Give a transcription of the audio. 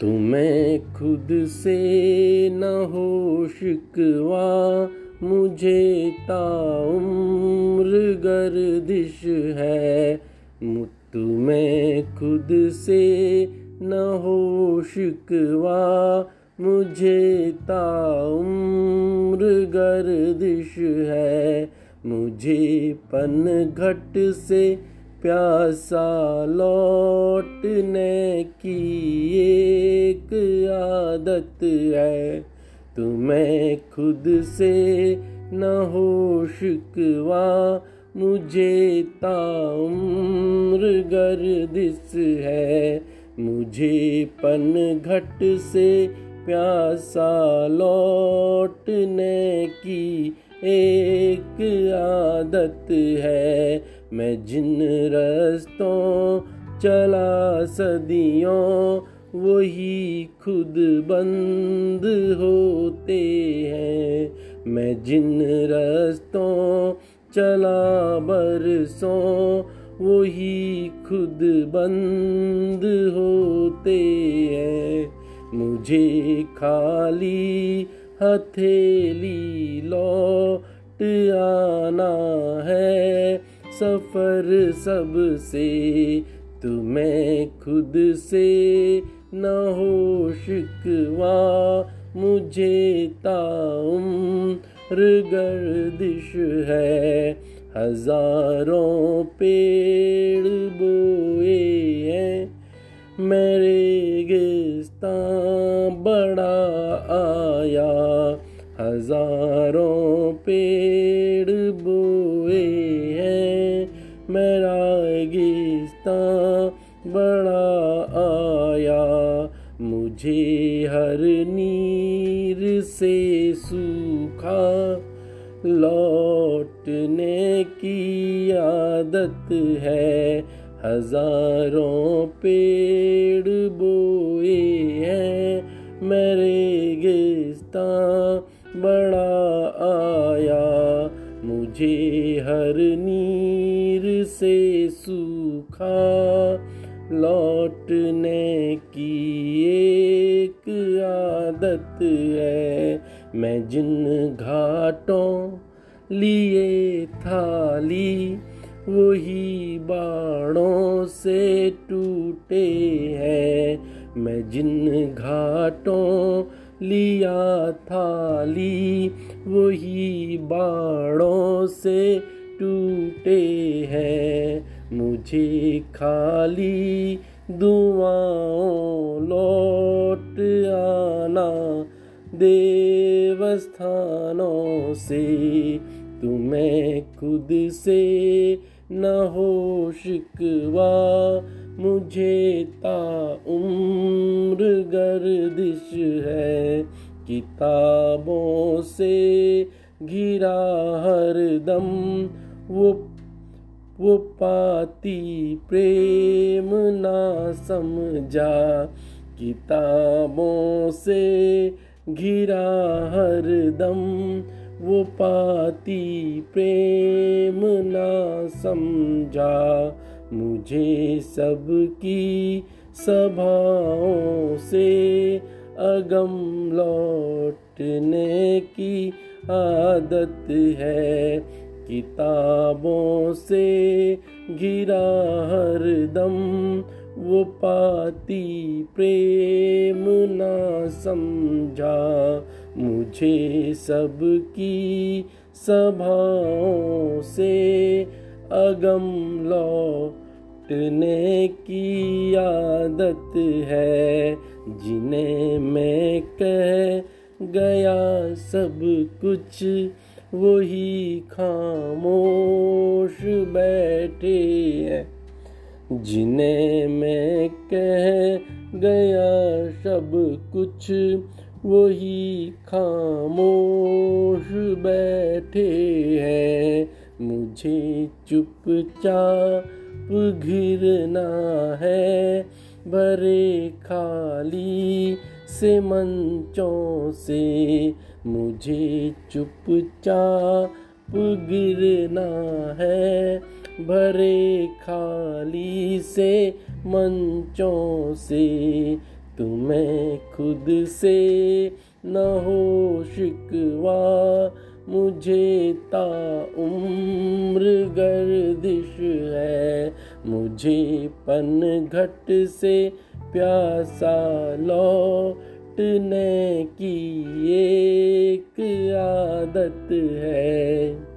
तुम्हें खुद से न हो शिकवा, मुझे ताउम्र गर्दिश है। तुम्हें खुद से न हो शिकवा, मुझे ताउम्र गर्दिश है। मुझे पन घट से प्यासा लौटने की एक आदत है। तुम्हें खुद से न हो शिकवा, मुझे ताम्र गर्दिश है। मुझे पन घट से प्यासा लौटने की एक आदत है, मैं जिन रस्तों चला सदियों, वही खुद बंद होते हैं। मैं जिन रस्तों चला बरसों, वही खुद बंद होते हैं। मुझे खाली हथेली लौट आना है। सफ़र सबसे तुम्हें खुद से न हो शिकवा। मुझे ताउम्र गर्दिश है। हज़ारों पेड़ बोए हैं। मेरे गिस्ता बड़ा आया। हज़ारों पेड़ बोए हैं। मेरा गिस्ता बड़ा आया। मुझे हर नीर से सूखा लौटने की आदत है। हज़ारों पेड़ बोए हैं मेरे गिस्ता बड़ा आया। मुझे हर नीर से सूखा लौटने की एक आदत है। मैं जिन घाटों लिए थाली वही बाणों से टूटे हैं। मैं जिन घाटों लिया थाली वही बाणों से टूटे हैं। मुझे खाली दुआओं लौट आना, देवस्थानों से। तुम्हें खुद से न हो शिकवा, मुझे ता उम्र गर्दिश है। किताबों से घिरा हर दम, वो वो पाती प्रेम ना समझा। किताबों से घिरा हर दम वो पाती प्रेम ना समझा। मुझे सबकी सभाओं से अगम लौटने की आदत है। किताबों से घिरा हर दम वो पाती प्रेम ना समझा। मुझे सबकी सभाओं से अगम लौटने की आदत है, जिन्हें मैं कह गया सब कुछ। वही खामोश बैठे हैं। जिन्हें मैं कह गया सब कुछ, वही खामोश बैठे हैं। मुझे चुपचाप घिरना है, भरे खाली से मंचों से। मुझे चुपचाप गिरना है भरे खाली से, मंचों से। तुम्हें खुद से न हो शिकवा, मुझे ता उम्र गर्दिश है। मुझे पन घट से प्यासा लौटने की एक आदत है।